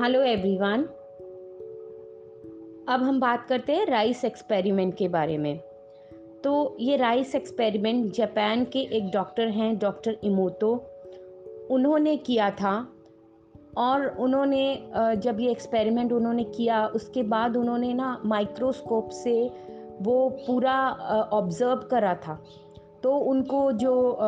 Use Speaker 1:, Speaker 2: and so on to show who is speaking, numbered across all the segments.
Speaker 1: Hello everyone अब हम बात करते हैं राइस एक्सपेरिमेंट के बारे में। तो ये राइस एक्सपेरिमेंट जापान के एक डॉक्टर हैं डॉक्टर इमोतो उन्होंने किया था और उन्होंने जब ये एक्सपेरिमेंट उन्होंने किया, उसके बाद उन्होंने ना माइक्रोस्कोप से वो पूरा ऑब्ज़र्व करा था। तो उनको जो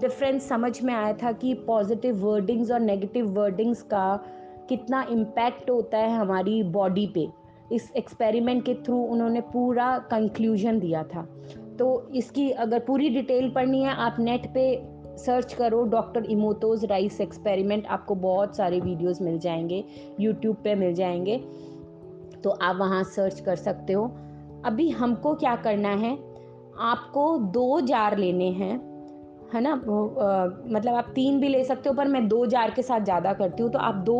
Speaker 1: डिफरेंस समझ में आया था कि पॉजिटिव वर्डिंग्स और नेगेटिव वर्डिंग्स का कितना इम्पैक्ट होता है हमारी बॉडी पे। इस एक्सपेरिमेंट के थ्रू उन्होंने पूरा कंक्लूजन दिया था। तो इसकी अगर पूरी डिटेल पढ़नी है आप नेट पे सर्च करो डॉक्टर इमोतोज राइस एक्सपेरिमेंट आपको बहुत सारे वीडियोस मिल जाएँगे यूट्यूब पे मिल जाएँगे। तो आप वहाँ सर्च कर सकते हो। अभी हमको क्या करना है आपको दो जार लेने हैं है ना? आ, मतलब आप तीन भी ले सकते हो पर मैं दो जार के साथ ज़्यादा करती हूँ तो आप दो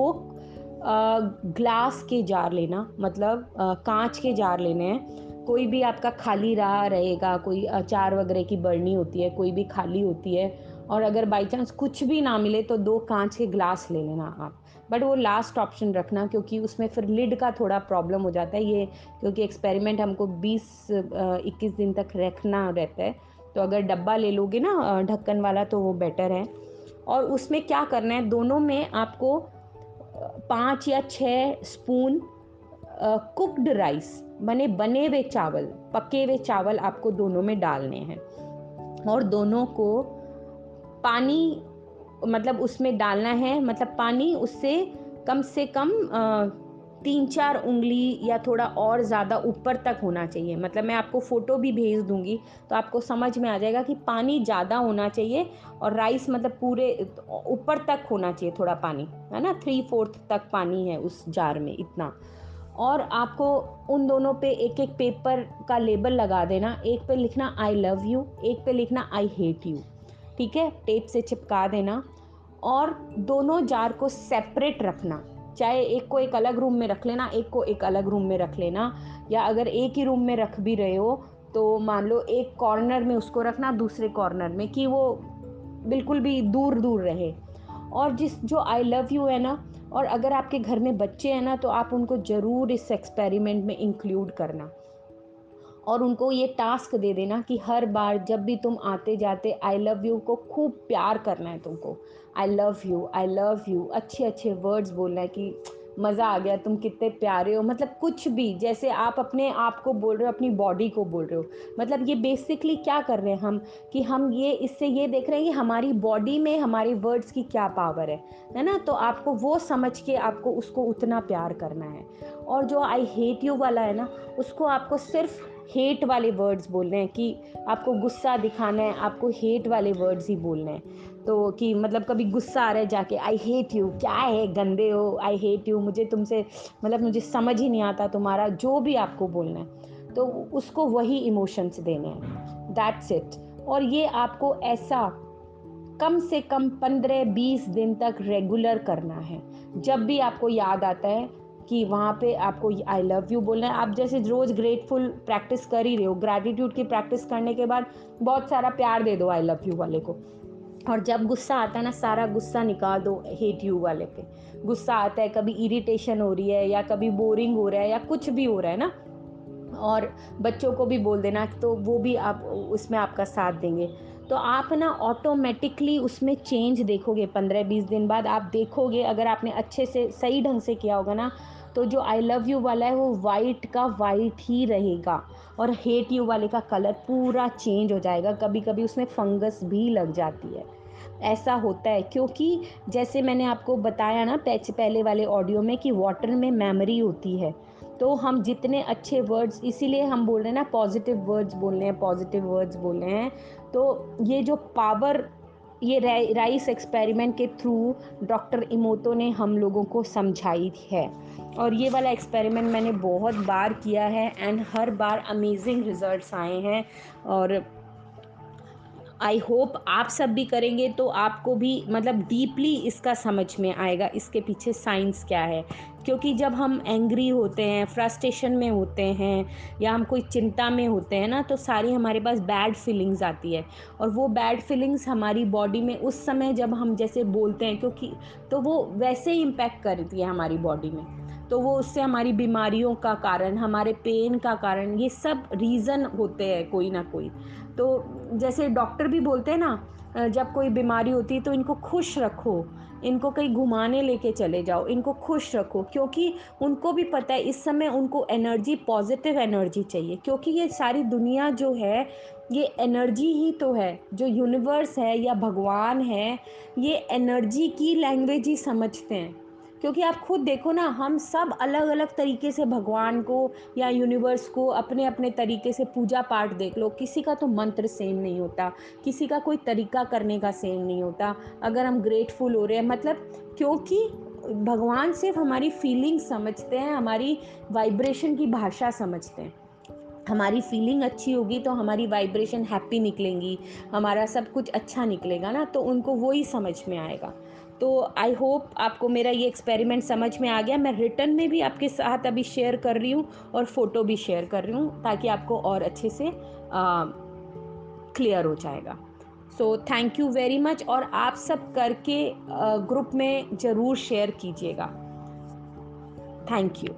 Speaker 1: ग्लास के जार लेना मतलब कांच के जार लेने हैं। कोई भी आपका खाली रहा रहेगा, कोई अचार वगैरह की बर्नी होती है, कोई भी खाली होती है, और अगर बाई चांस कुछ भी ना मिले तो दो कांच के ग्लास ले लेना आप। बट वो लास्ट ऑप्शन रखना, क्योंकि उसमें फिर लिड का थोड़ा प्रॉब्लम हो जाता है। ये, क्योंकि एक्सपेरिमेंट हमको 20-21 दिन तक रखना रहता है। तो अगर डब्बा ले लोगे ना ढक्कन वाला तो वो बेटर है। और उसमें क्या करना है, दोनों में आपको पाँच या छः स्पून कुक्ड राइस बने बने हुए चावल, पके हुए चावल आपको दोनों में डालने हैं। और दोनों को पानी मतलब उसमें डालना है मतलब पानी उससे कम से कम तीन चार उंगली या थोड़ा और ज़्यादा ऊपर तक होना चाहिए। मतलब मैं आपको फ़ोटो भी भेज दूँगी तो आपको समझ में आ जाएगा कि पानी ज़्यादा होना चाहिए और राइस मतलब पूरे ऊपर तक होना चाहिए थोड़ा पानी, है ना? थ्री फोर्थ तक पानी है उस जार में इतना। और आपको उन दोनों पे एक एक पेपर का लेबल लगा देना। एक पे लिखना आई लव यू एक पे लिखना आई हेट यू ठीक है? टेप से चिपका देना और दोनों जार को सेपरेट रखना। चाहे एक को एक अलग रूम में रख लेना, एक को एक अलग रूम में रख लेना, या अगर एक ही रूम में रख भी रहे हो तो मान लो एक कॉर्नर में उसको रखना, दूसरे कॉर्नर में, कि वो बिल्कुल भी दूर दूर रहे। और जिस, जो आई लव यू है ना, और अगर आपके घर में बच्चे हैं ना तो आप उनको ज़रूर इस एक्सपेरिमेंट में इंक्लूड करना। और उनको ये टास्क दे देना कि हर बार जब भी तुम आते जाते आई लव यू को खूब प्यार करना है तुमको। I love you I love you अच्छे अच्छे वर्ड्स बोलना है कि मज़ा आ गया, तुम कितने प्यारे हो। मतलब कुछ भी, जैसे आप अपने आप को बोल रहे हो, अपनी बॉडी को बोल रहे हो। मतलब ये बेसिकली क्या कर रहे हैं हम कि हम ये, इससे ये देख रहे हैं कि हमारी बॉडी में हमारे वर्ड्स की क्या पावर है। है ना? तो आपको वो समझ के आपको उसको उतना प्यार करना है। और जो आई हेट यू वाला है ना, उसको आपको सिर्फ़ हेट वाले वर्ड्स बोल रहे हैं कि आपको गुस्सा दिखाना है, आपको हेट वाले वर्ड्स ही बोलने हैं। तो कि मतलब कभी गुस्सा आ रहा है जाके आई हेट यू क्या है, गंदे हो आई हेट यू मुझे तुमसे मतलब मुझे समझ ही नहीं आता तुम्हारा, जो भी आपको बोलना है। तो उसको वही इमोशंस देने हैं। दैट्स इट और ये आपको ऐसा कम से कम पंद्रह बीस दिन तक रेगुलर करना है। जब भी आपको याद आता है कि वहाँ पे आपको आई लव यू बोलना है। आप जैसे रोज़ ग्रेटफुल प्रैक्टिस कर ही रहे हो। ग्रैटिट्यूड की प्रैक्टिस करने के बाद बहुत सारा प्यार दे दो आई लव यू वाले को। और जब गुस्सा आता है ना, सारा गुस्सा निकाल दो हेट यू वाले पे। गुस्सा आता है, कभी इरिटेशन हो रही है या कभी बोरिंग हो रहा है या कुछ भी हो रहा है ना। और बच्चों को भी बोल देना तो वो भी आप उसमें आपका साथ देंगे। तो आप ना ऑटोमेटिकली उसमें चेंज देखोगे। पंद्रह बीस दिन बाद आप देखोगे, अगर आपने अच्छे से सही ढंग से किया होगा ना तो जो आई लव यू वाला है, वो वाइट का वाइट ही रहेगा। और हेट यू वाले का कलर पूरा चेंज हो जाएगा। कभी कभी उसमें फंगस भी लग जाती है। ऐसा होता है, क्योंकि जैसे मैंने आपको बताया ना पहले वाले ऑडियो में कि वाटर में मेमोरी होती है। तो हम जितने अच्छे वर्ड्स इसीलिए हम बोल रहे हैं ना पॉजिटिव वर्ड्स बोल रहे हैं पॉजिटिव वर्ड्स बोल रहे हैं। तो ये जो पावर ये राइस एक्सपेरिमेंट के थ्रू डॉक्टर इमोतो ने हम लोगों को समझाई है। और ये वाला एक्सपेरिमेंट मैंने बहुत बार किया है, एंड हर बार अमेजिंग रिज़ल्ट्स आए हैं। और आई होप आप सब भी करेंगे तो आपको भी मतलब डीपली इसका समझ में आएगा, इसके पीछे साइंस क्या है। क्योंकि जब हम एंग्री होते हैं फ्रस्ट्रेशन में होते हैं, या हम कोई चिंता में होते हैं ना तो सारी हमारे पास बैड फीलिंग्स आती है। और वो बैड फीलिंग्स हमारी बॉडी में, उस समय जब हम जैसे बोलते हैं, क्योंकि तो वो वैसे ही इम्पेक्ट करती है हमारी बॉडी में। तो वो उससे हमारी बीमारियों का कारण, हमारे पेन का कारण, ये सब रीज़न होते हैं कोई ना कोई। तो जैसे डॉक्टर भी बोलते हैं ना जब कोई बीमारी होती है तो इनको खुश रखो, इनको कहीं घुमाने लेके चले जाओ, इनको खुश रखो, क्योंकि उनको भी पता है इस समय उनको एनर्जी पॉजिटिव एनर्जी चाहिए, क्योंकि ये सारी दुनिया जो है, ये एनर्जी ही तो है, जो यूनिवर्स है या भगवान है, ये एनर्जी की लैंग्वेज ही समझते हैं। क्योंकि आप खुद देखो ना, हम सब अलग अलग तरीके से भगवान को या यूनिवर्स को अपने अपने तरीके से पूजा पाठ देख लो। किसी का तो मंत्र सेम नहीं होता, किसी का कोई तरीका करने का सेम नहीं होता। अगर हम ग्रेटफुल हो रहे हैं मतलब क्योंकि भगवान सिर्फ़ हमारी फीलिंग समझते हैं, हमारी वाइब्रेशन की भाषा समझते हैं। हमारी फीलिंग अच्छी होगी तो हमारी वाइब्रेशन हैप्पी निकलेंगी, हमारा सब कुछ अच्छा निकलेगा ना तो उनको वो ही समझ में आएगा। तो आई होप आपको मेरा ये एक्सपेरिमेंट समझ में आ गया। मैं रिटर्न में भी आपके साथ अभी शेयर कर रही हूँ और फ़ोटो भी शेयर कर रही हूँ ताकि आपको और अच्छे से क्लियर हो जाएगा। So thank you very much और आप सब करके ग्रुप में ज़रूर शेयर कीजिएगा। Thank you